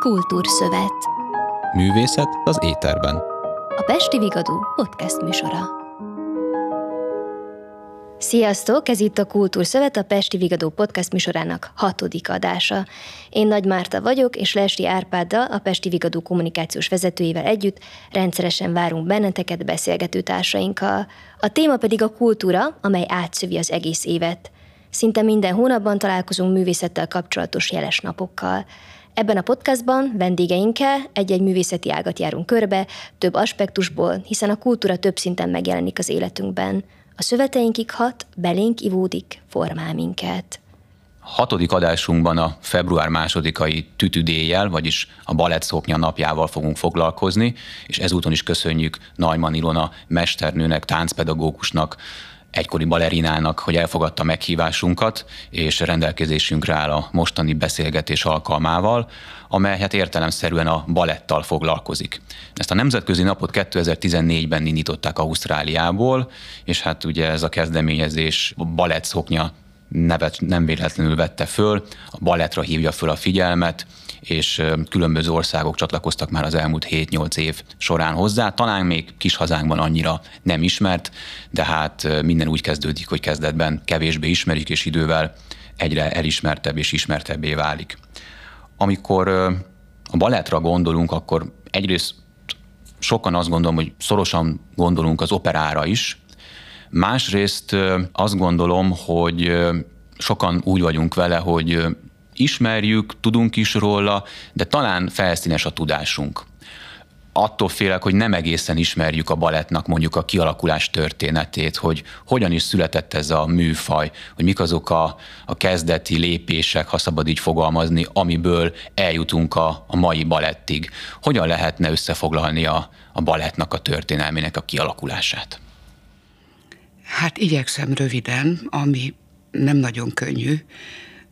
Kultúrszövet. Művészet az éterben. A Pesti Vigadó podcast műsora. Sziasztok! Ez itt a Kultúrszövet, a Pesti Vigadó podcast műsorának hatodik adása. Én Nagy Márta vagyok, és Lesti Árpáddal, a Pesti Vigadó kommunikációs vezetőjével együtt rendszeresen várunk benneteket beszélgető társainkkal. A téma pedig a kultúra, amely átszövi az egész évet. Szinte minden hónapban találkozunk művészettel kapcsolatos jeles napokkal. Ebben a podcastban vendégeinkkel egy-egy művészeti ágat járunk körbe, több aspektusból, hiszen a kultúra több szinten megjelenik az életünkben. A szöveteinkig hat, belénk ivódik, formál minket. Hatodik adásunkban a február másodikai tütüdéjjel, vagyis a balett napjával fogunk foglalkozni, és ezúton is köszönjük Najman Ilona mesternőnek, táncpedagógusnak, egykori balerinának, hogy elfogadta meghívásunkat, és rendelkezésünkre áll a mostani beszélgetés alkalmával, amely hát értelemszerűen a balettal foglalkozik. Ezt a nemzetközi napot 2014-ben indították Ausztráliából, és hát ugye ez a kezdeményezés balett szoknya nevet nem véletlenül vette föl, a balettra hívja föl a figyelmet, és különböző országok csatlakoztak már az elmúlt 7-8 év során hozzá. Talán még kis hazánkban annyira nem ismert, de hát minden úgy kezdődik, hogy kezdetben kevésbé ismerik, és idővel egyre elismertebb és ismertebbé válik. Amikor a balettra gondolunk, akkor egyrészt sokan azt gondolom, hogy szorosan gondolunk az operára is, másrészt azt gondolom, hogy sokan úgy vagyunk vele, hogy ismerjük, tudunk is róla, de talán felszínes a tudásunk. Attól félek, hogy nem egészen ismerjük a balettnak mondjuk a kialakulás történetét, hogy hogyan is született ez a műfaj, hogy mik azok a, a kezdeti lépések, ha szabad így fogalmazni, amiből eljutunk a, a mai balettig. Hogyan lehetne összefoglalni a, a balettnak a történelmének a kialakulását? Hát igyekszem röviden, ami nem nagyon könnyű,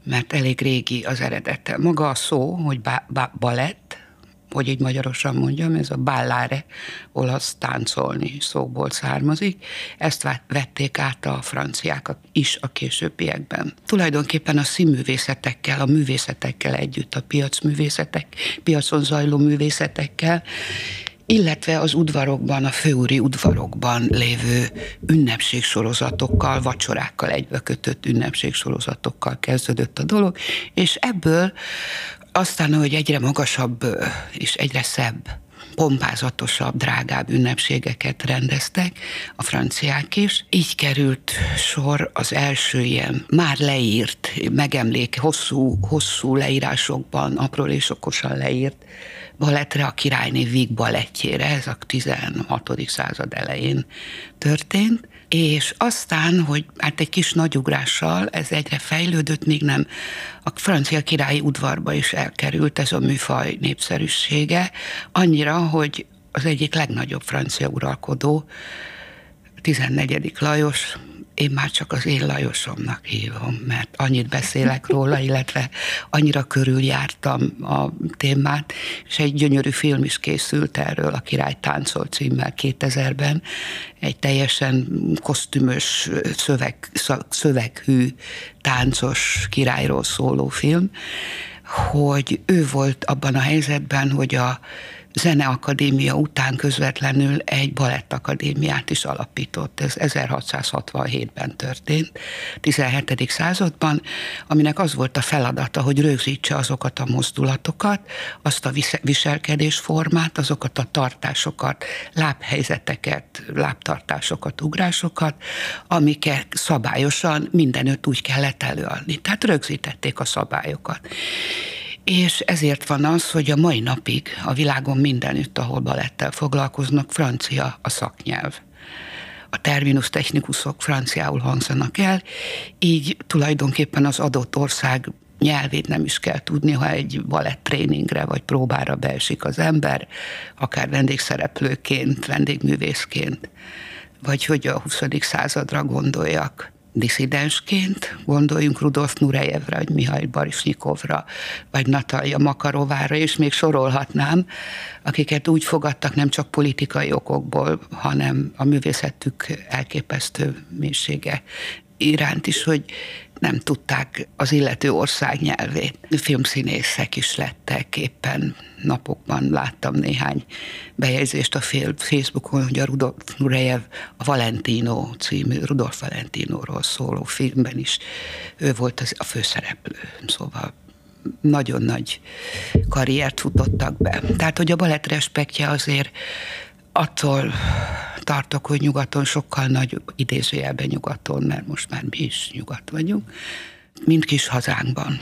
mert elég régi az eredete. Maga a szó, hogy ba- ba- balett, hogy így magyarosan mondjam, ez a ballare, olasz táncolni szóból származik. Ezt vették át a franciák is a későbbiekben. Tulajdonképpen a színművészetekkel, a művészetekkel együtt, a piacművészetek, piacon zajló művészetekkel, illetve az udvarokban, a főúri udvarokban lévő ünnepségsorozatokkal, vacsorákkal egybekötött ünnepségsorozatokkal kezdődött a dolog, és ebből aztán, hogy egyre magasabb és egyre szebb pompázatosabb, drágább ünnepségeket rendeztek, a franciák is. Így került sor az első ilyen már leírt, megemlék, hosszú, hosszú leírásokban, apró és okosan leírt balettre, a királyné Víg balettjére, ez a 16. század elején történt, és aztán, hogy hát egy kis nagyugrással ez egyre fejlődött, még nem a francia királyi udvarba is elkerült ez a műfaj népszerűsége, annyira, hogy az egyik legnagyobb francia uralkodó, 14. Lajos én már csak az én Lajosomnak hívom, mert annyit beszélek róla, illetve annyira körüljártam a témát, és egy gyönyörű film is készült erről, a Király táncol címmel 2000-ben, egy teljesen kosztümös, szöveg, szöveghű, táncos királyról szóló film, hogy ő volt abban a helyzetben, hogy a Zeneakadémia után közvetlenül egy balettakadémiát is alapított. Ez 1667-ben történt, 17. században, aminek az volt a feladata, hogy rögzítse azokat a mozdulatokat, azt a viselkedésformát, azokat a tartásokat, lábhelyzeteket, lábtartásokat, ugrásokat, amiket szabályosan mindenütt úgy kellett előadni. Tehát rögzítették a szabályokat. És ezért van az, hogy a mai napig a világon mindenütt, ahol balettel foglalkoznak, francia a szaknyelv. A terminus technikusok franciául hangzanak el, így tulajdonképpen az adott ország nyelvét nem is kell tudni, ha egy balett tréningre vagy próbára beesik az ember, akár vendégszereplőként, vendégművészként, vagy hogy a 20. századra gondoljak diszidensként, gondoljunk Rudolf Nurejevre, vagy Mihail Barisnyikovra, vagy Natalia Makarovára, és még sorolhatnám, akiket úgy fogadtak nem csak politikai okokból, hanem a művészetük elképesztő mélysége iránt is, hogy nem tudták az illető ország nyelvét. Filmszínészek is lettek, éppen napokban láttam néhány bejegyzést a Facebookon, hogy a Rudolf Nurejev a Valentino című, Rudolf Valentinóról szóló filmben is ő volt az, a főszereplő. Szóval nagyon nagy karriert futottak be. Tehát, hogy a balett respektje azért attól tartok, hogy nyugaton sokkal nagyobb, idézőjelben nyugaton, mert most már mi is nyugat vagyunk, mint kis hazánkban.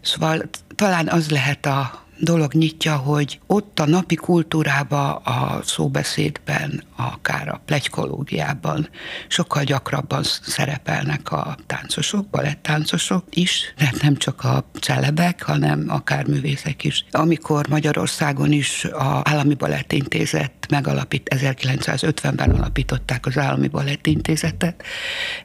Szóval talán az lehet a dolog nyitja, hogy ott a napi kultúrába, a szóbeszédben, akár a plegykológiában sokkal gyakrabban szerepelnek a táncosok, balettáncosok is, de nem csak a celebek, hanem akár művészek is. Amikor Magyarországon is az Állami Balettintézet megalapít, 1950-ben alapították az Állami Balettintézetet,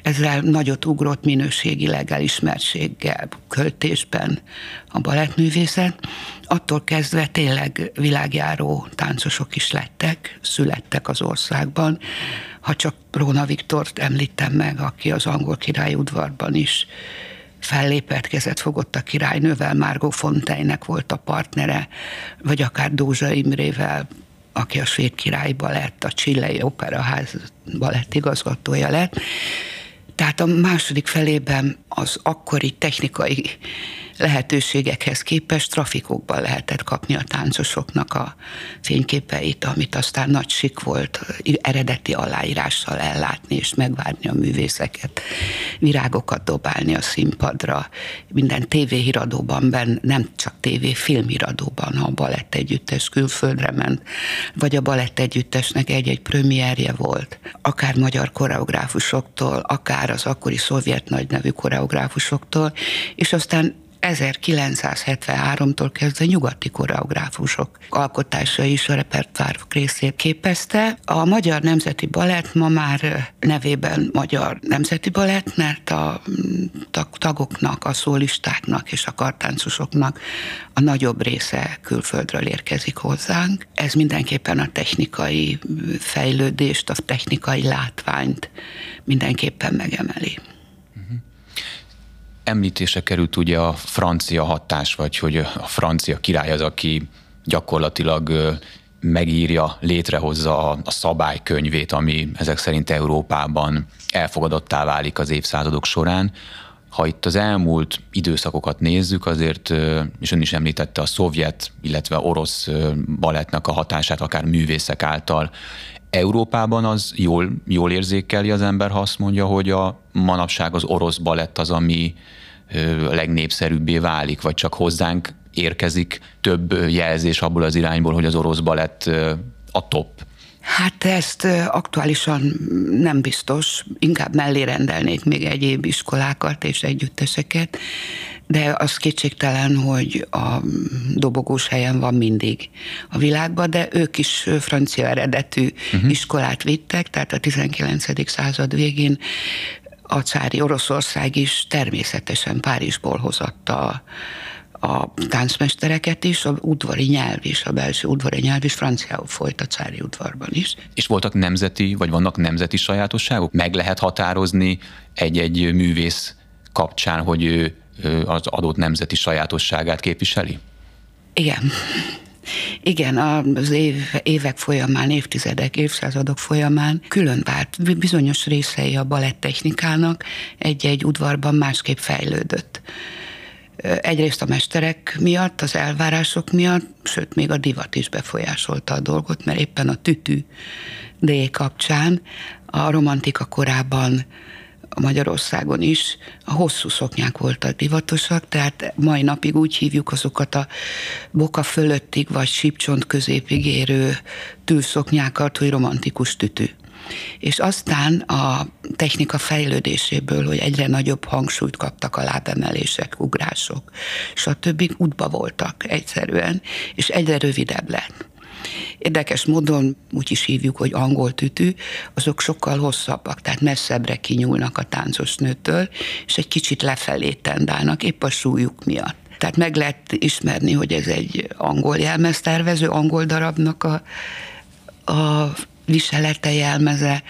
ezzel nagyot ugrott minőségileg elismertséggel, költésben a balettművészet, attól kezdve tényleg világjáró táncosok is lettek, születtek az országban. Ha csak Róna Viktort említem meg, aki az angol király udvarban is fellépett, kezet fogott a királynővel, Margot Fontainek volt a partnere, vagy akár Dózsa Imrével, aki a svéd királyba lett, a Csillei Operaház balett igazgatója lett. Tehát a második felében az akkori technikai lehetőségekhez képest trafikokban lehetett kapni a táncosoknak a fényképeit, amit aztán nagy sik volt eredeti aláírással ellátni és megvárni a művészeket, virágokat dobálni a színpadra, minden tévéhíradóban, ben, nem csak tévé, filmhíradóban, ha a balett együttes külföldre ment, vagy a balett együttesnek egy-egy premierje volt, akár magyar koreográfusoktól, akár az akkori szovjet nagynevű koreográfusoktól, és aztán 1973-tól kezdve nyugati koreográfusok alkotása is a repertoár részét képezte. A Magyar Nemzeti Balett ma már nevében Magyar Nemzeti Balett, mert a tagoknak, a szólistáknak és a kartáncosoknak a nagyobb része külföldről érkezik hozzánk. Ez mindenképpen a technikai fejlődést, a technikai látványt mindenképpen megemeli. Említése került ugye a francia hatás, vagy hogy a francia király az, aki gyakorlatilag megírja, létrehozza a, szabálykönyvét, ami ezek szerint Európában elfogadottá válik az évszázadok során. Ha itt az elmúlt időszakokat nézzük, azért, és ön is említette a szovjet, illetve orosz balettnek a hatását, akár művészek által, Európában az jól, jól érzékeli az ember, ha azt mondja, hogy a manapság az orosz balett az, ami legnépszerűbbé válik, vagy csak hozzánk érkezik több jelzés abból az irányból, hogy az orosz balett a top. Hát ezt aktuálisan nem biztos, inkább mellé rendelnék még egyéb iskolákat és együtteseket, de az kétségtelen, hogy a dobogós helyen van mindig a világban, de ők is francia eredetű uh-huh. iskolát vittek, tehát a 19. század végén a cári Oroszország is természetesen Párizsból hozatta a, a táncmestereket is, a udvari nyelv is, a belső udvari nyelv is franciául folyt a cári udvarban is. És voltak nemzeti, vagy vannak nemzeti sajátosságok? Meg lehet határozni egy-egy művész kapcsán, hogy ő az adott nemzeti sajátosságát képviseli? Igen. Igen, az év, évek folyamán, évtizedek, évszázadok folyamán külön vált. Bizonyos részei a balettechnikának egy-egy udvarban másképp fejlődött. Egyrészt a mesterek miatt, az elvárások miatt, sőt, még a divat is befolyásolta a dolgot, mert éppen a tütű D kapcsán a romantika korában Magyarországon is a hosszú szoknyák voltak divatosak, tehát mai napig úgy hívjuk azokat a boka fölöttig vagy sípcsont középig érő tűszoknyákat, hogy romantikus tütű. És aztán a technika fejlődéséből, hogy egyre nagyobb hangsúlyt kaptak a lábemelések, ugrások, stb. útba voltak egyszerűen, és egyre rövidebb lett. Érdekes módon úgy is hívjuk, hogy angol tütű, azok sokkal hosszabbak, tehát messzebbre kinyúlnak a táncos nőtől, és egy kicsit lefelé tendálnak, épp a súlyuk miatt. Tehát meg lehet ismerni, hogy ez egy angol jelmeztervező, angol darabnak a, a viselete jelmeze,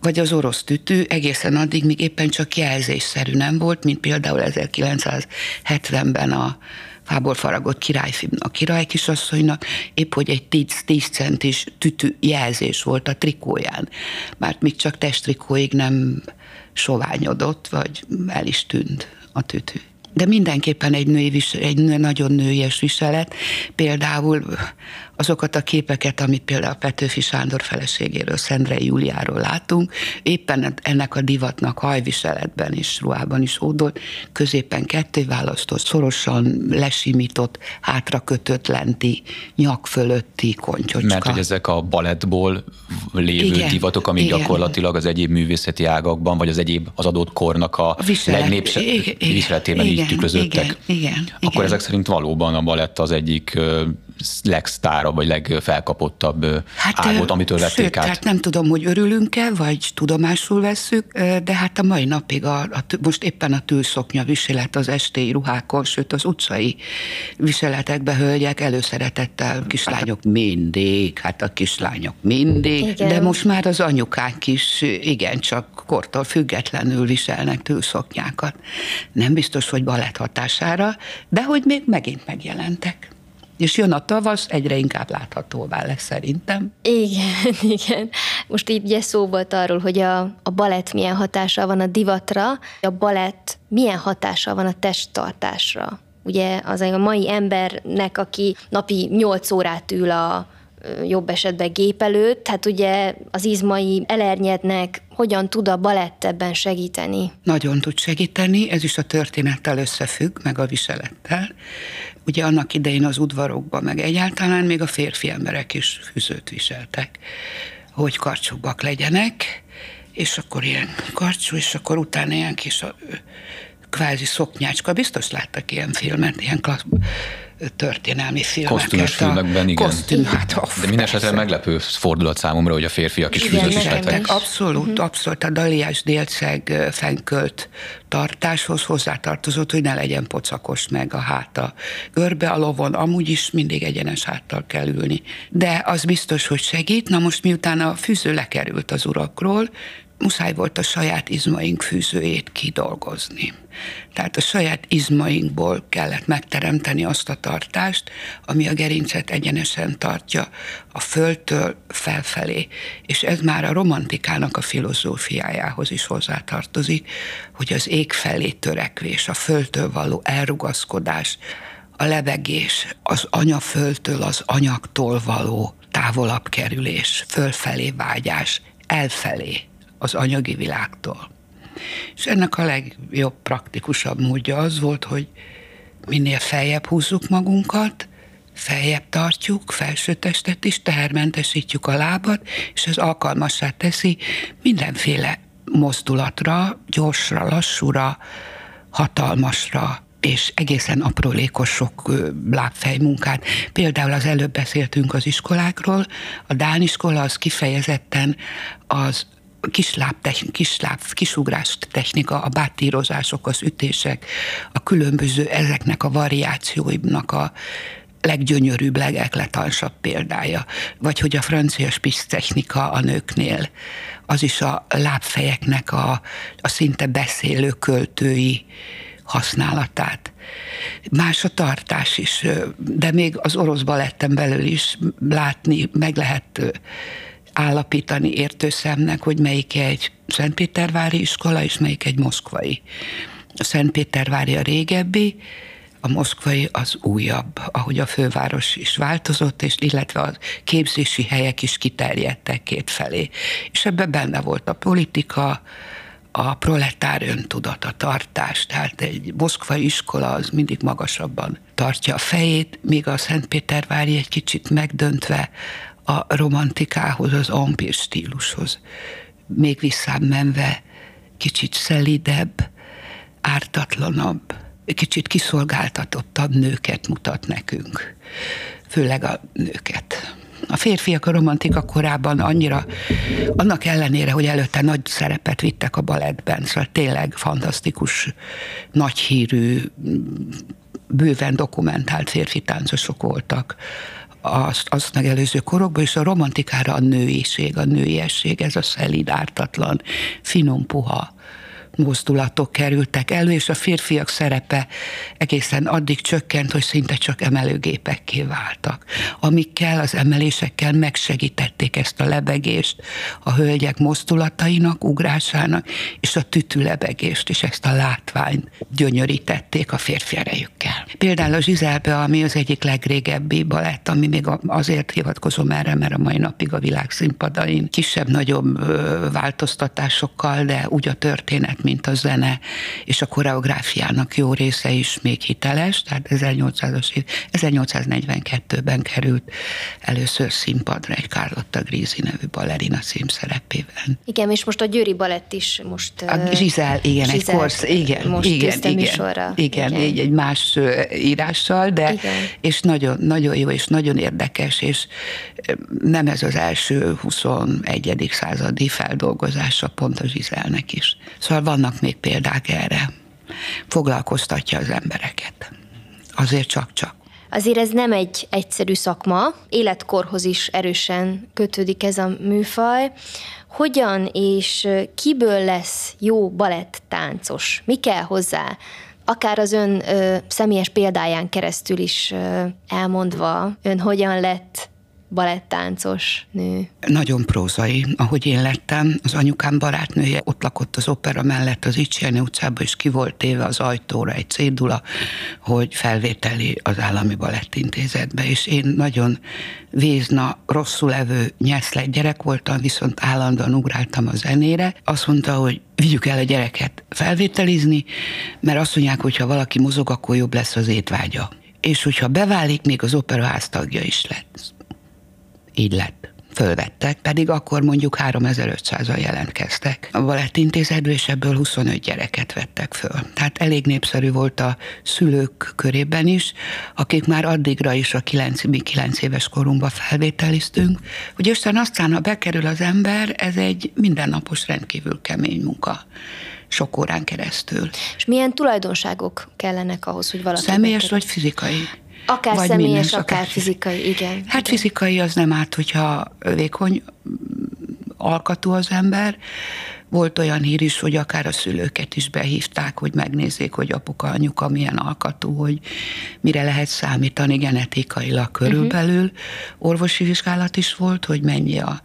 vagy az orosz tütő egészen addig, míg éppen csak jelzésszerű nem volt, mint például 1970-ben a fából faragott királyfilm király kisasszonynak, épp hogy egy 10, 10 centis tütő jelzés volt a trikóján, mert még csak testtrikóig nem soványodott, vagy el is tűnt a tütő de mindenképpen egy, női, egy nagyon nőies viselet. Például azokat a képeket, amit például Petőfi Sándor feleségéről, Szendrei Júliáról látunk, éppen ennek a divatnak hajviseletben és ruhában is ódolt, középen kettő választott, szorosan lesimított, hátra kötött lenti, nyak fölötti kontyocska. Mert hogy ezek a balettból lévő igen, divatok, amik igen. gyakorlatilag az egyéb művészeti ágakban, vagy az egyéb az adott kornak a, a viselet, legnépsebb viseletében igen, így tükröződtek. Igen, igen, Akkor igen. ezek szerint valóban a balett az egyik legsztárabb, vagy legfelkapottabb hát, ág volt, amitől vették át. Hát nem tudom, hogy örülünk-e, vagy tudomásul vesszük, de hát a mai napig a, a, most éppen a tűlszoknya viselet az estéi ruhákon, sőt az utcai viseletekbe hölgyek előszeretettel, kislányok mindig, hát a kislányok mindig, igen. de most már az anyukák is igencsak kortól függetlenül viselnek tűlszoknyákat. Nem biztos, hogy balett hatására, de hogy még megint megjelentek. És jön a tavasz, egyre inkább láthatóvá lesz szerintem. Igen, igen. Most így ugye szó volt arról, hogy a, a balett milyen hatása van a divatra, a balett milyen hatása van a testtartásra. Ugye az a mai embernek, aki napi 8 órát ül a jobb esetben gép előtt, hát ugye az izmai elernyednek, hogyan tud a balett ebben segíteni? Nagyon tud segíteni, ez is a történettel összefügg, meg a viselettel. Ugye annak idején az udvarokban, meg egyáltalán még a férfi emberek is fűzőt viseltek, hogy karcsúbbak legyenek, és akkor ilyen karcsú, és akkor utána ilyen kis kvázi szoknyácska. Biztos láttak ilyen filmet, ilyen klassz, történelmi filmeket. Kosztümös filmekben, igen. Kosztüm, hát, oh, De minden esetre meglepő fordulat számomra, hogy a férfiak is fűzőt viseltek. Abszolút, uh-huh. abszolút. A Daliás délceg fenkölt tartáshoz hozzátartozott, hogy ne legyen pocakos meg a háta. Görbe a lovon amúgy is mindig egyenes háttal kell ülni. De az biztos, hogy segít. Na most miután a fűző lekerült az urakról, muszáj volt a saját izmaink fűzőjét kidolgozni. Tehát a saját izmainkból kellett megteremteni azt a tartást, ami a gerincet egyenesen tartja a földtől felfelé. És ez már a romantikának a filozófiájához is hozzátartozik, hogy az ég felé törekvés, a földtől való elrugaszkodás, a levegés, az anyaföldtől, az anyagtól való távolabb kerülés, fölfelé vágyás, elfelé az anyagi világtól. És ennek a legjobb, praktikusabb módja az volt, hogy minél feljebb húzzuk magunkat, feljebb tartjuk, felső testet is, tehermentesítjük a lábat, és ez alkalmassá teszi mindenféle mozdulatra, gyorsra, lassúra, hatalmasra, és egészen aprólékos sok lábfejmunkát. Például az előbb beszéltünk az iskolákról, a Dán iskola az kifejezetten az kisláb, kisláb, kisugrás technika, a bátírozások, az ütések, a különböző ezeknek a variációinak a leggyönyörűbb, legeklatansabb példája. Vagy hogy a francia spisz technika a nőknél, az is a lábfejeknek a, a szinte beszélő költői használatát. Más a tartás is, de még az orosz baletten belül is látni, meg lehet állapítani értőszemnek, hogy melyik egy Szentpétervári iskola, és melyik egy moszkvai. A Szentpétervári a régebbi, a moszkvai az újabb, ahogy a főváros is változott, és illetve a képzési helyek is kiterjedtek két felé. És ebben benne volt a politika, a proletár öntudat, a tartás, tehát egy moszkvai iskola az mindig magasabban tartja a fejét, míg a Szentpétervári egy kicsit megdöntve a romantikához, az ampír stílushoz. Még visszább menve kicsit szelidebb, ártatlanabb, kicsit kiszolgáltatottabb nőket mutat nekünk. Főleg a nőket. A férfiak a romantika korában annyira, annak ellenére, hogy előtte nagy szerepet vittek a balettben, szóval tényleg fantasztikus, nagyhírű, bőven dokumentált férfi táncosok voltak azt, azt megelőző korokban, és a romantikára a nőiség, a nőiesség, ez a szelíd, ártatlan, finom, puha mozdulatok kerültek elő, és a férfiak szerepe egészen addig csökkent, hogy szinte csak emelőgépekké váltak, amikkel, az emelésekkel megsegítették ezt a lebegést a hölgyek mozdulatainak, ugrásának, és a tütű lebegést, és ezt a látványt gyönyörítették a férfi erejükkel. Például a Zsizelbe, ami az egyik legrégebbi balett, ami még azért hivatkozom erre, mert a mai napig a világ színpadain kisebb-nagyobb változtatásokkal, de úgy a történet, mint a zene, és a koreográfiának jó része is még hiteles, tehát 1800-as év, 1842-ben került először színpadra egy Carlotta Grisi nevű ballerina címszerepében. Igen, és most a Győri Balett is most... A Zsizel, igen, Zsizel, egy korsz, igen, most igen, igen, igen, igen, igen, egy más írással, de igen. és nagyon, nagyon jó, és nagyon érdekes, és nem ez az első 21. századi feldolgozása pont a Zsizelnek is. Szóval vannak még példák erre. Foglalkoztatja az embereket. Azért csak-csak. Azért ez nem egy egyszerű szakma, életkorhoz is erősen kötődik ez a műfaj. Hogyan és kiből lesz jó balett táncos? Mi kell hozzá? Akár az ön ö, személyes példáján keresztül is ö, elmondva, ön hogyan lett balettáncos nő? Nagyon prózai, ahogy én lettem. Az anyukám barátnője ott lakott az opera mellett az Icsiani utcában, és ki volt téve az ajtóra egy cédula, hogy felvételi az állami balettintézetbe, és én nagyon vézna, rosszul levő nyeszlet gyerek voltam, viszont állandóan ugráltam a zenére. Azt mondta, hogy vigyük el a gyereket felvételizni, mert azt mondják, hogy ha valaki mozog, akkor jobb lesz az étvágya. És hogyha beválik, még az operaház tagja is lett így lett. Fölvettek, pedig akkor mondjuk 3500-an jelentkeztek a Balett Intézetből, és ebből 25 gyereket vettek föl. Tehát elég népszerű volt a szülők körében is, akik már addigra is a 9, mi 9 éves korunkba felvételiztünk, hogy aztán aztán, ha bekerül az ember, ez egy mindennapos rendkívül kemény munka sok órán keresztül. És milyen tulajdonságok kellenek ahhoz, hogy valaki Személyes vagy fizikai? Akár Vagy személyes, minden, akár, akár fizikai, igen. Hát igen. fizikai az nem árt, hogyha vékony alkatú az ember. Volt olyan hír is, hogy akár a szülőket is behívták, hogy megnézzék, hogy apuka, anyuka milyen alkatú, hogy mire lehet számítani genetikailag körülbelül. Uh-huh. Orvosi vizsgálat is volt, hogy mennyi a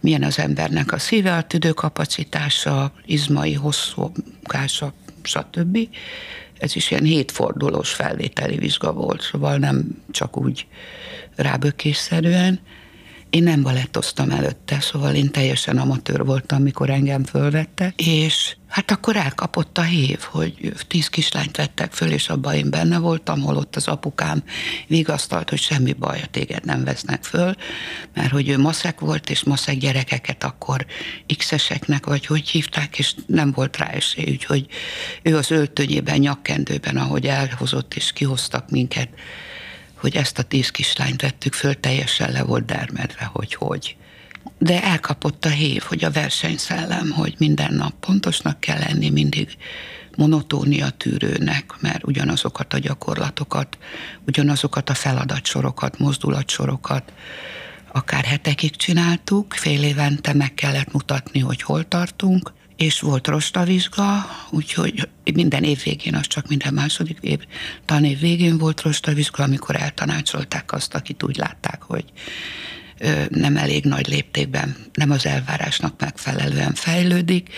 milyen az embernek a szíve, a tüdőkapacitása, izmai hosszúkása, stb ez is ilyen hétfordulós felvételi vizsga volt, szóval nem csak úgy rábökésszerűen. Én nem balettoztam előtte, szóval én teljesen amatőr voltam, mikor engem fölvette, és hát akkor elkapott a hív, hogy tíz kislányt vettek föl, és abban én benne voltam, holott az apukám vigasztalt, hogy semmi baj, téged nem vesznek föl, mert hogy ő maszek volt, és maszek gyerekeket akkor x-eseknek, vagy hogy hívták, és nem volt rá esély, úgyhogy ő az öltönyében, nyakkendőben, ahogy elhozott, és kihoztak minket, hogy ezt a tíz kislányt vettük föl, teljesen le volt dermedve, hogy hogy. De elkapott a hív, hogy a versenyszellem, hogy minden nap pontosnak kell lenni, mindig monotónia tűrőnek, mert ugyanazokat a gyakorlatokat, ugyanazokat a feladatsorokat, mozdulatsorokat, akár hetekig csináltuk, fél évente meg kellett mutatni, hogy hol tartunk, és volt rostavizsga, úgyhogy minden év végén, az csak minden második év, tanév végén volt rostavizsga, amikor eltanácsolták azt, akit úgy látták, hogy nem elég nagy léptékben, nem az elvárásnak megfelelően fejlődik,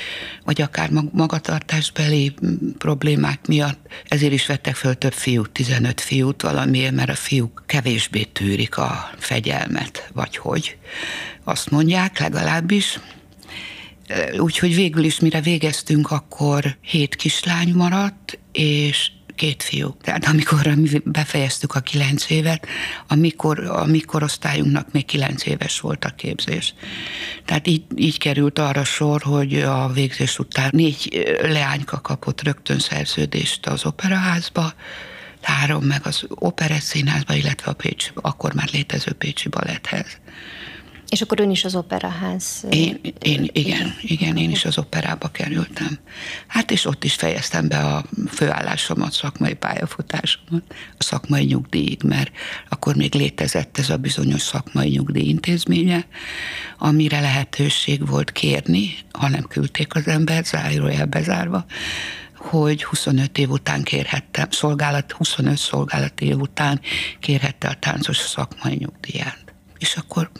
vagy akár magatartásbeli problémák miatt. Ezért is vettek föl több fiút, 15 fiút valamiért, mert a fiúk kevésbé tűrik a fegyelmet, vagy hogy. Azt mondják legalábbis. Úgyhogy végül is, mire végeztünk, akkor hét kislány maradt, és két fiú. Tehát amikor befejeztük a kilenc évet, amikor a mi korosztályunknak még kilenc éves volt a képzés. Tehát így, így került arra sor, hogy a végzés után négy leányka kapott rögtön szerződést az operaházba, három meg az operett színházba, illetve a Pécs, akkor már létező Pécsi Baletthez És akkor ön is az operaház? Én, én igen, igen, én is az operába kerültem. Hát és ott is fejeztem be a főállásomat, szakmai pályafutásomat, a szakmai nyugdíjig, mert akkor még létezett ez a bizonyos szakmai nyugdíj intézménye, amire lehetőség volt kérni, ha nem küldték az embert, zárójel bezárva, hogy 25 év után kérhettem, szolgálat, 25 szolgálati év után kérhette a táncos szakmai nyugdíját. És akkor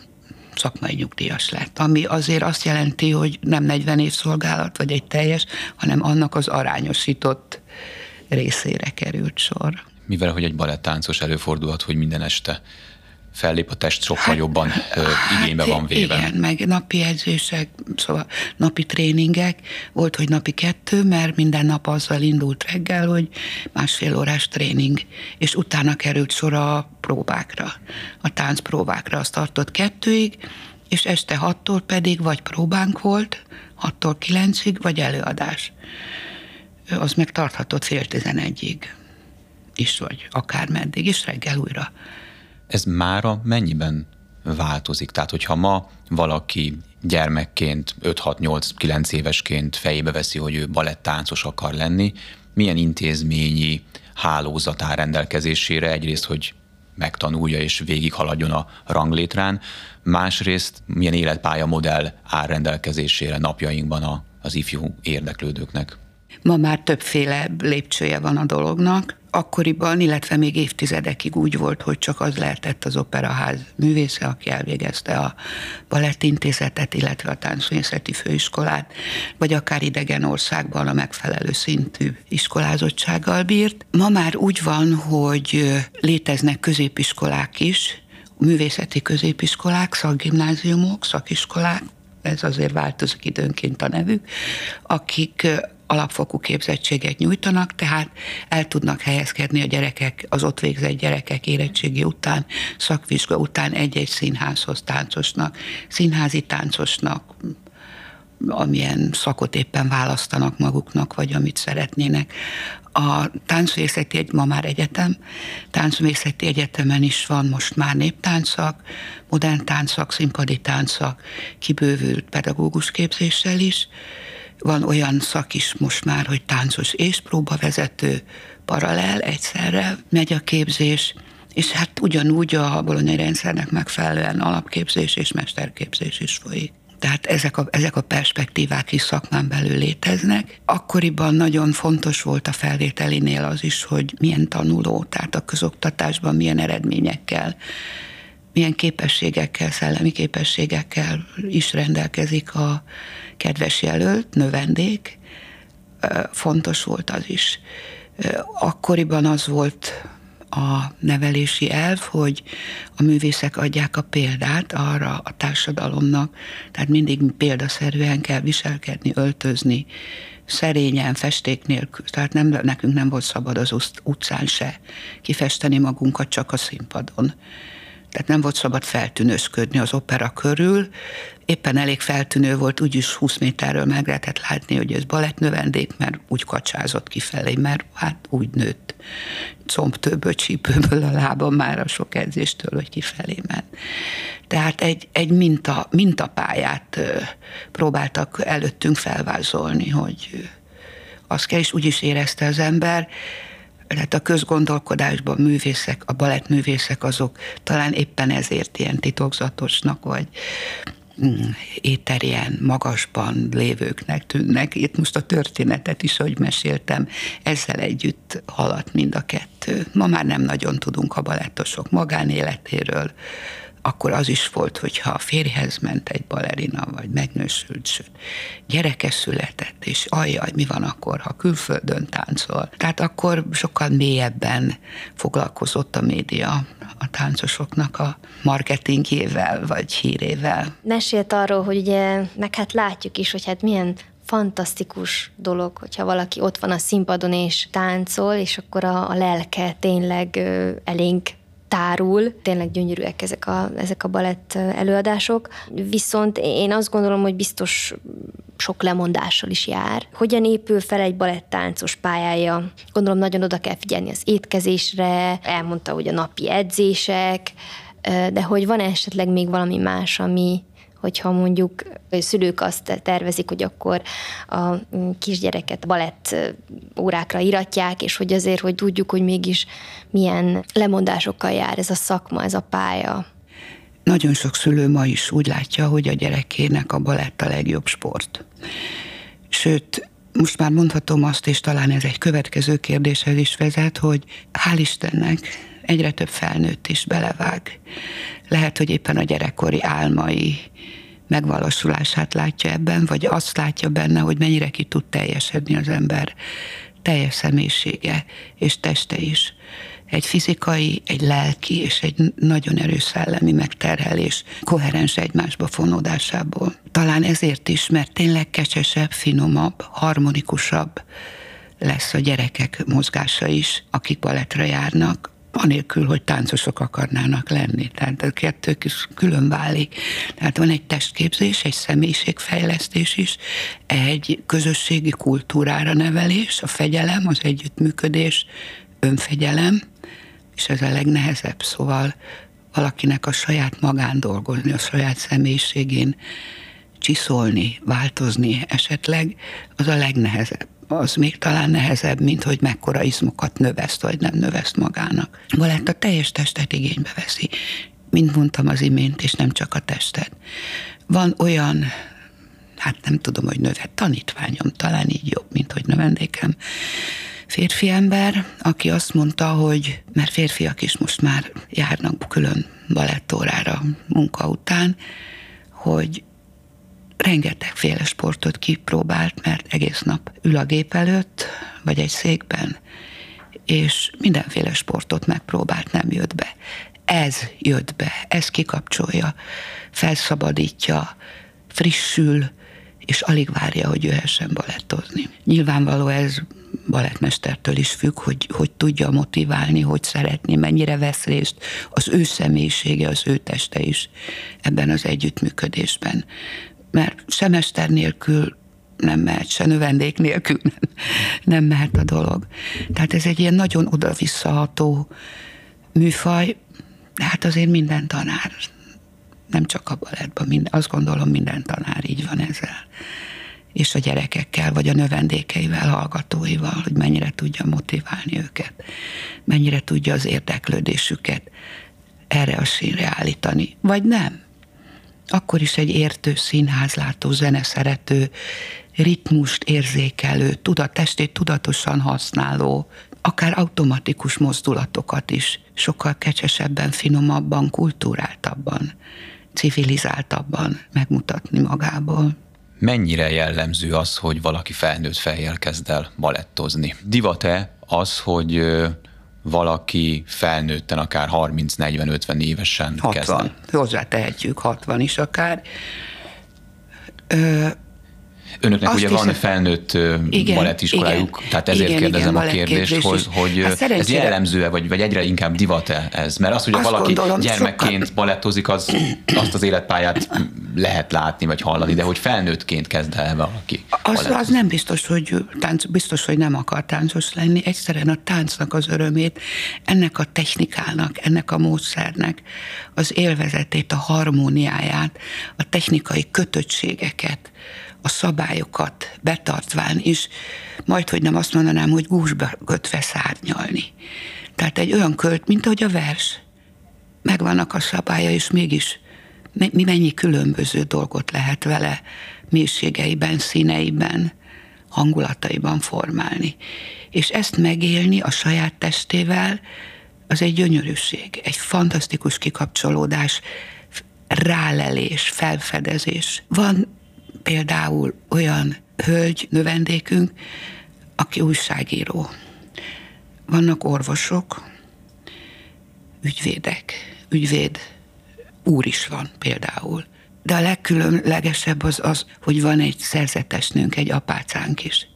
szakmai nyugdíjas lett. Ami azért azt jelenti, hogy nem 40 év szolgálat, vagy egy teljes, hanem annak az arányosított részére került sor. Mivel, hogy egy balettáncos előfordulhat, hogy minden este fellép a test sokkal hát, jobban ö, igénybe hát, van véve. Igen, meg napi edzések, szóval napi tréningek, volt, hogy napi kettő, mert minden nap azzal indult reggel, hogy másfél órás tréning, és utána került sor a próbákra, a táncpróbákra, azt tartott kettőig, és este hattól pedig vagy próbánk volt, hattól kilencig, vagy előadás. Az meg tarthatott fél tizenegyig is, vagy akár meddig, és reggel újra ez mára mennyiben változik? Tehát, hogyha ma valaki gyermekként, 5-6-8-9 évesként fejébe veszi, hogy ő balettáncos akar lenni, milyen intézményi hálózat áll rendelkezésére, egyrészt, hogy megtanulja és végighaladjon a ranglétrán, másrészt milyen életpálya modell áll rendelkezésére napjainkban a, az ifjú érdeklődőknek. Ma már többféle lépcsője van a dolognak. Akkoriban, illetve még évtizedekig úgy volt, hogy csak az lehetett az operaház művésze, aki elvégezte a balettintézetet, illetve a táncművészeti főiskolát, vagy akár idegen országban a megfelelő szintű iskolázottsággal bírt. Ma már úgy van, hogy léteznek középiskolák is, művészeti középiskolák, szakgimnáziumok, szakiskolák, ez azért változik időnként a nevük, akik alapfokú képzettséget nyújtanak, tehát el tudnak helyezkedni a gyerekek, az ott végzett gyerekek érettségi után, szakvizsga után egy-egy színházhoz táncosnak, színházi táncosnak, amilyen szakot éppen választanak maguknak, vagy amit szeretnének. A táncművészeti egy, ma már egyetem, táncművészeti egyetemen is van most már néptáncak, modern táncak, színpadi táncak, kibővült pedagógus képzéssel is, van olyan szak is most már, hogy táncos és próbavezető paralel egyszerre megy a képzés, és hát ugyanúgy a bolonyai rendszernek megfelelően alapképzés és mesterképzés is folyik. Tehát ezek a, ezek a perspektívák is szakmán belül léteznek. Akkoriban nagyon fontos volt a felvételinél az is, hogy milyen tanuló, tehát a közoktatásban milyen eredményekkel milyen képességekkel, szellemi képességekkel is rendelkezik a kedves jelölt, növendék. Fontos volt az is. Akkoriban az volt a nevelési elv, hogy a művészek adják a példát arra a társadalomnak, tehát mindig példaszerűen kell viselkedni, öltözni, szerényen, festék nélkül. Tehát nem, nekünk nem volt szabad az utcán se kifesteni magunkat, csak a színpadon tehát nem volt szabad feltűnősködni az opera körül. Éppen elég feltűnő volt, úgyis 20 méterről meg lehetett látni, hogy ez balettnövendék, mert úgy kacsázott kifelé, mert hát úgy nőtt combtőből, csípőből a lába már a sok edzéstől, hogy kifelé ment. Tehát egy, egy minta, mintapályát próbáltak előttünk felvázolni, hogy azt kell, és úgy is érezte az ember, tehát a közgondolkodásban művészek, a balettművészek azok talán éppen ezért ilyen titokzatosnak, vagy mm, éterien, magasban lévőknek tűnnek. Itt most a történetet is, hogy meséltem, ezzel együtt haladt mind a kettő. Ma már nem nagyon tudunk a balettosok magánéletéről, akkor az is volt, hogyha a férjhez ment egy balerina, vagy megnősült, sőt, gyereke született, és ajjaj, mi van akkor, ha külföldön táncol. Tehát akkor sokkal mélyebben foglalkozott a média a táncosoknak a marketingjével, vagy hírével. Mesélt arról, hogy ugye, meg hát látjuk is, hogy hát milyen fantasztikus dolog, hogyha valaki ott van a színpadon és táncol, és akkor a, a lelke tényleg ö, elénk tárul. Tényleg gyönyörűek ezek a, ezek a balett előadások. Viszont én azt gondolom, hogy biztos sok lemondással is jár. Hogyan épül fel egy balettáncos pályája? Gondolom nagyon oda kell figyelni az étkezésre, elmondta, hogy a napi edzések, de hogy van esetleg még valami más, ami, hogyha mondjuk szülők azt tervezik, hogy akkor a kisgyereket balett órákra iratják, és hogy azért, hogy tudjuk, hogy mégis milyen lemondásokkal jár ez a szakma, ez a pálya. Nagyon sok szülő ma is úgy látja, hogy a gyerekének a balett a legjobb sport. Sőt, most már mondhatom azt, és talán ez egy következő kérdéshez is vezet, hogy hál' Istennek egyre több felnőtt is belevág. Lehet, hogy éppen a gyerekkori álmai megvalósulását látja ebben, vagy azt látja benne, hogy mennyire ki tud teljesedni az ember teljes személyisége és teste is. Egy fizikai, egy lelki és egy nagyon erős szellemi megterhelés koherens egymásba fonódásából. Talán ezért is, mert tényleg kecsesebb, finomabb, harmonikusabb lesz a gyerekek mozgása is, akik balettre járnak, anélkül, hogy táncosok akarnának lenni. Tehát a kettő külön válik. Tehát van egy testképzés, egy személyiségfejlesztés is, egy közösségi kultúrára nevelés, a fegyelem, az együttműködés, önfegyelem, és ez a legnehezebb. Szóval valakinek a saját magán dolgozni, a saját személyiségén csiszolni, változni esetleg, az a legnehezebb az még talán nehezebb, mint hogy mekkora izmokat növeszt, vagy nem növeszt magának. Balett a teljes testet igénybe veszi, mint mondtam az imént, és nem csak a testet. Van olyan, hát nem tudom, hogy növet, tanítványom, talán így jobb, mint hogy növendékem, férfi ember, aki azt mondta, hogy, mert férfiak is most már járnak külön balettórára munka után, hogy rengetegféle sportot kipróbált, mert egész nap ül a gép előtt, vagy egy székben, és mindenféle sportot megpróbált, nem jött be. Ez jött be, ez kikapcsolja, felszabadítja, frissül, és alig várja, hogy jöhessen balettozni. Nyilvánvaló ez balettmestertől is függ, hogy, hogy tudja motiválni, hogy szeretni, mennyire vesz részt az ő személyisége, az ő teste is ebben az együttműködésben mert se nélkül nem mehet, se növendék nélkül nem, nem mehet a dolog. Tehát ez egy ilyen nagyon oda-visszaható műfaj, de hát azért minden tanár, nem csak a balettban, minden, azt gondolom minden tanár így van ezzel. És a gyerekekkel, vagy a növendékeivel, hallgatóival, hogy mennyire tudja motiválni őket, mennyire tudja az érdeklődésüket erre a sínre állítani, vagy nem akkor is egy értő, színházlátó, zeneszerető, ritmust érzékelő, tudat, testét tudatosan használó, akár automatikus mozdulatokat is sokkal kecsesebben, finomabban, kultúráltabban, civilizáltabban megmutatni magából. Mennyire jellemző az, hogy valaki felnőtt fejjel kezd el balettozni? Divat-e az, hogy valaki felnőtten, akár 30-40-50 évesen 60, kezden. hozzátehetjük 60 is akár. Ö, Önöknek ugye van felnőtt igen, balettiskolájuk, igen, tehát ezért igen, kérdezem igen, a kérdést, hogy, hogy hát ez jellemző-e, vagy, vagy egyre inkább divat-e ez? Mert az, hogy azt valaki gondolom, gyermekként sokkal... balettozik, az, azt az életpályát lehet látni, vagy hallani, de hogy felnőttként kezd el valaki az, az nem biztos, hogy tánc, biztos, hogy nem akar táncos lenni. Egyszerűen a táncnak az örömét, ennek a technikának, ennek a módszernek az élvezetét, a harmóniáját, a technikai kötöttségeket, a szabályokat betartván is, majd, hogy nem azt mondanám, hogy gúzsba kötve szárnyalni. Tehát egy olyan költ, mint ahogy a vers. Megvannak a szabálya, és mégis mi mennyi különböző dolgot lehet vele mélységeiben, színeiben, hangulataiban formálni. És ezt megélni a saját testével, az egy gyönyörűség, egy fantasztikus kikapcsolódás, rálelés, felfedezés. Van például olyan hölgy, növendékünk, aki újságíró. Vannak orvosok, ügyvédek, ügyvéd úr is van például. De a legkülönlegesebb az az, hogy van egy szerzetesnőnk, egy apácánk is,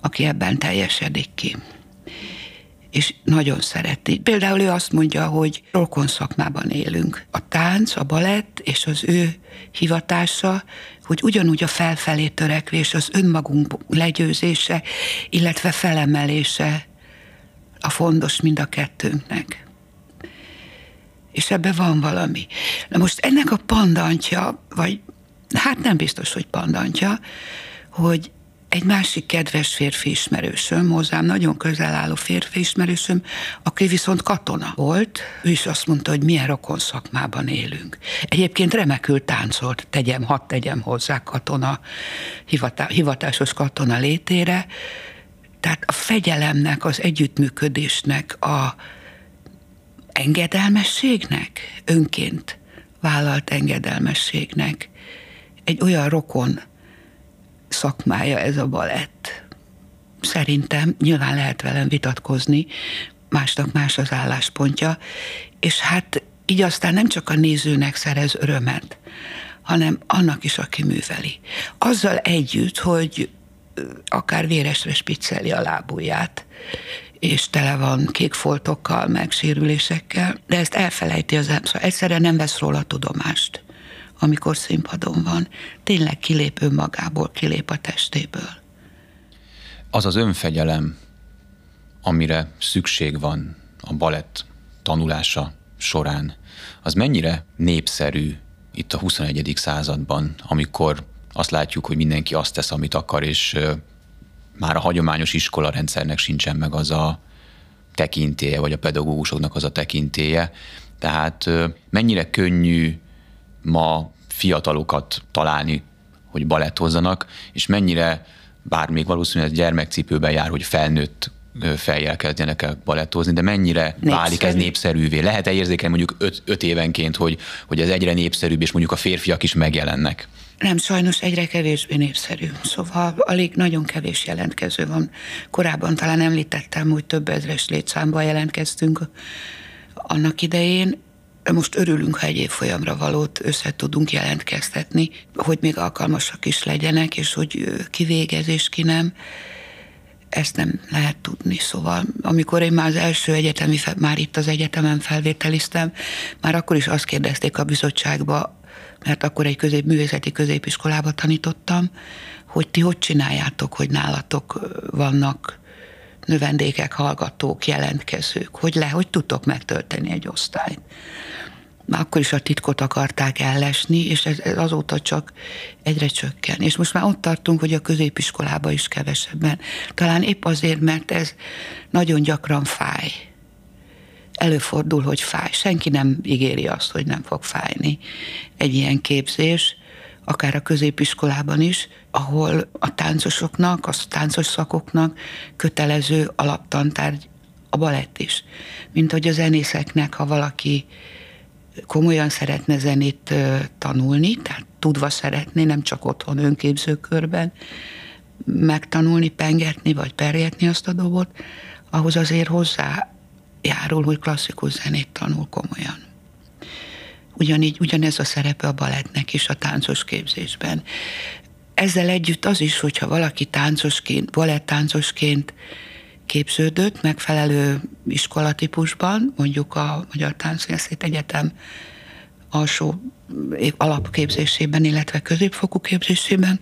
aki ebben teljesedik ki és nagyon szereti. Például ő azt mondja, hogy rokon szakmában élünk. A tánc, a balett és az ő hivatása, hogy ugyanúgy a felfelé törekvés, az önmagunk legyőzése, illetve felemelése a fontos mind a kettőnknek. És ebben van valami. Na most ennek a pandantja, vagy hát nem biztos, hogy pandantja, hogy egy másik kedves férfi ismerősöm, hozzám nagyon közel álló férfi ismerősöm, aki viszont katona volt, ő is azt mondta, hogy milyen rokon szakmában élünk. Egyébként remekül táncolt, tegyem, hadd tegyem hozzá katona, hivatásos katona létére, tehát a fegyelemnek, az együttműködésnek, a engedelmességnek, önként vállalt engedelmességnek egy olyan rokon szakmája ez a balett. Szerintem nyilván lehet velem vitatkozni, másnak más az álláspontja, és hát így aztán nem csak a nézőnek szerez örömet, hanem annak is, aki műveli. Azzal együtt, hogy akár véresre spicceli a lábujját, és tele van kék foltokkal, meg sérülésekkel, de ezt elfelejti az ember, szóval egyszerűen nem vesz róla tudomást amikor színpadon van. Tényleg kilép önmagából, kilép a testéből. Az az önfegyelem, amire szükség van a balett tanulása során, az mennyire népszerű itt a 21. században, amikor azt látjuk, hogy mindenki azt tesz, amit akar, és már a hagyományos iskola rendszernek sincsen meg az a tekintélye, vagy a pedagógusoknak az a tekintélye. Tehát mennyire könnyű ma fiatalokat találni, hogy baletthozzanak, és mennyire, bár még valószínűleg gyermekcipőben jár, hogy felnőtt fejjel kezdjenek el balettozni, de mennyire Népszerű. válik ez népszerűvé? Lehet-e érzékelni mondjuk öt, öt évenként, hogy, hogy ez egyre népszerűbb, és mondjuk a férfiak is megjelennek? Nem, sajnos egyre kevésbé népszerű. Szóval alig nagyon kevés jelentkező van. Korábban talán említettem, hogy több ezres létszámban jelentkeztünk annak idején most örülünk, ha egy évfolyamra valót össze tudunk jelentkeztetni, hogy még alkalmasak is legyenek, és hogy ki végez és ki nem. Ezt nem lehet tudni. Szóval, amikor én már az első egyetemi, már itt az egyetemen felvételiztem, már akkor is azt kérdezték a bizottságba, mert akkor egy közép, művészeti középiskolába tanítottam, hogy ti hogy csináljátok, hogy nálatok vannak növendékek, hallgatók, jelentkezők, hogy le, hogy tudtok megtölteni egy osztályt. Már akkor is a titkot akarták ellesni, és ez, ez azóta csak egyre csökken. És most már ott tartunk, hogy a középiskolába is kevesebben. Talán épp azért, mert ez nagyon gyakran fáj. Előfordul, hogy fáj. Senki nem ígéri azt, hogy nem fog fájni egy ilyen képzés, akár a középiskolában is, ahol a táncosoknak, a táncos szakoknak kötelező alaptantárgy a balett is. Mint hogy a zenészeknek, ha valaki komolyan szeretne zenét tanulni, tehát tudva szeretni, nem csak otthon önképzőkörben megtanulni, pengetni vagy perjetni azt a dobot, ahhoz azért hozzá járul, hogy klasszikus zenét tanul komolyan. Ugyanígy, ugyanez a szerepe a balettnek is a táncos képzésben. Ezzel együtt az is, hogyha valaki táncosként, balett-táncosként képződött megfelelő iskolatípusban, mondjuk a Magyar Táncművészet Egyetem alsó alapképzésében, illetve középfokú képzésében,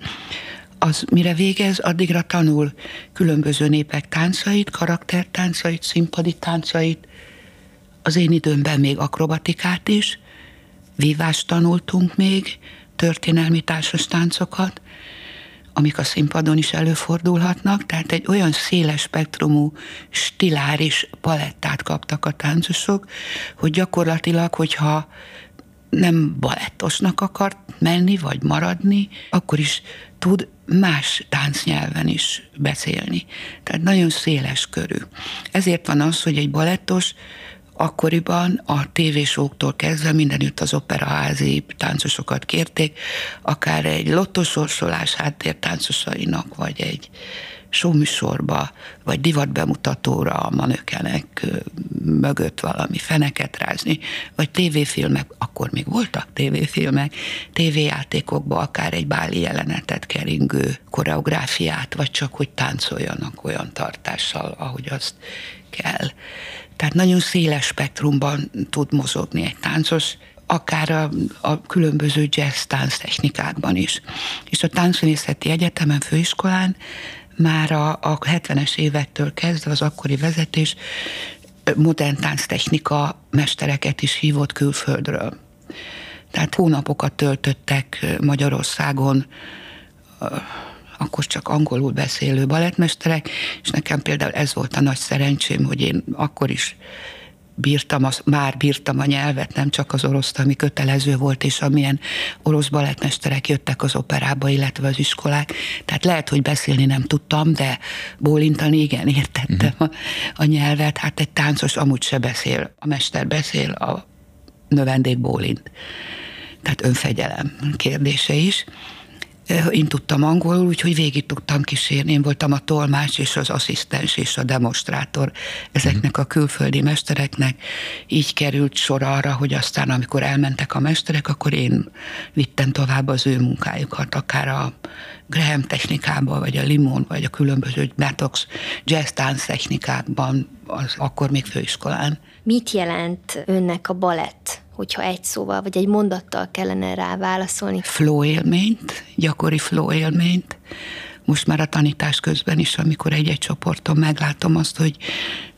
az mire végez, addigra tanul különböző népek táncait, karaktertáncait, színpadi táncait, az én időmben még akrobatikát is, vívást tanultunk még, történelmi társas táncokat, amik a színpadon is előfordulhatnak, tehát egy olyan széles spektrumú stiláris palettát kaptak a táncosok, hogy gyakorlatilag, hogyha nem balettosnak akart menni, vagy maradni, akkor is tud más táncnyelven is beszélni. Tehát nagyon széles körű. Ezért van az, hogy egy balettos akkoriban a tévésóktól kezdve mindenütt az operaházi táncosokat kérték, akár egy lottosorsolás háttértáncosainak, vagy egy showműsorba, vagy divatbemutatóra a manökenek mögött valami feneket rázni, vagy tévéfilmek, akkor még voltak tévéfilmek, tévéjátékokba akár egy báli jelenetet keringő koreográfiát, vagy csak hogy táncoljanak olyan tartással, ahogy azt kell. Tehát nagyon széles spektrumban tud mozogni egy táncos, akár a, a különböző jazz tánc technikákban is. És a Táncművészeti Egyetemen, főiskolán már a, a 70-es évektől kezdve az akkori vezetés modern tánctechnika mestereket is hívott külföldről. Tehát hónapokat töltöttek Magyarországon akkor csak angolul beszélő balettmesterek, és nekem például ez volt a nagy szerencsém, hogy én akkor is bírtam, az, már bírtam a nyelvet, nem csak az orosz, ami kötelező volt, és amilyen orosz balettmesterek jöttek az operába, illetve az iskolák. Tehát lehet, hogy beszélni nem tudtam, de bólintani igen, értettem uh-huh. a, a nyelvet. Hát egy táncos amúgy se beszél, a mester beszél, a növendék bólint. Tehát önfegyelem kérdése is én tudtam angolul, úgyhogy végig tudtam kísérni. Én voltam a tolmács és az asszisztens és a demonstrátor ezeknek a külföldi mestereknek. Így került sor arra, hogy aztán amikor elmentek a mesterek, akkor én vittem tovább az ő munkájukat, akár a Graham technikába, vagy a Limon, vagy a különböző Matox jazz tánc technikákban, az akkor még főiskolán. Mit jelent önnek a balett? Hogyha egy szóval vagy egy mondattal kellene rá válaszolni? Flow élményt, gyakori flow élményt. Most már a tanítás közben is, amikor egy-egy csoporton meglátom azt, hogy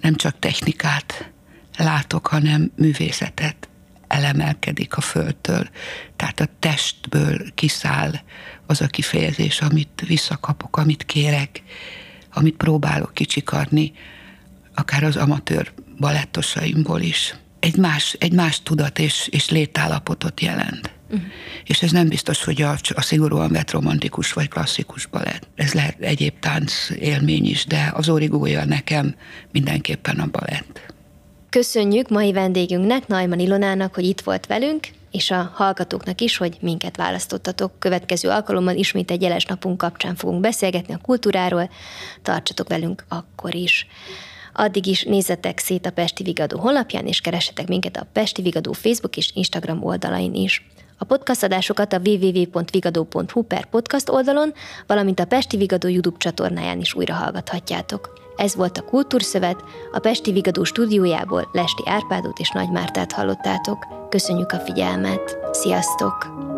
nem csak technikát látok, hanem művészetet elemelkedik a földtől. Tehát a testből kiszáll az a kifejezés, amit visszakapok, amit kérek, amit próbálok kicsikarni, akár az amatőr balettosaimból is egy más, egy más tudat és, és létállapotot jelent. Uh-huh. És ez nem biztos, hogy a, a szigorúan vett romantikus vagy klasszikus balett. Ez lehet egyéb tánc élmény is, de az origója nekem mindenképpen a balett. Köszönjük mai vendégünknek, Najman Ilonának, hogy itt volt velünk, és a hallgatóknak is, hogy minket választottatok. Következő alkalommal ismét egy jeles napunk kapcsán fogunk beszélgetni a kultúráról. Tartsatok velünk akkor is. Addig is nézzetek szét a Pesti Vigadó honlapján, és keressetek minket a Pesti Vigadó Facebook és Instagram oldalain is. A podcast adásokat a www.vigadó.hu per podcast oldalon, valamint a Pesti Vigadó YouTube csatornáján is újra hallgathatjátok. Ez volt a Kultúrszövet, a Pesti Vigadó stúdiójából Lesti Árpádot és Nagy Mártát hallottátok. Köszönjük a figyelmet! Sziasztok!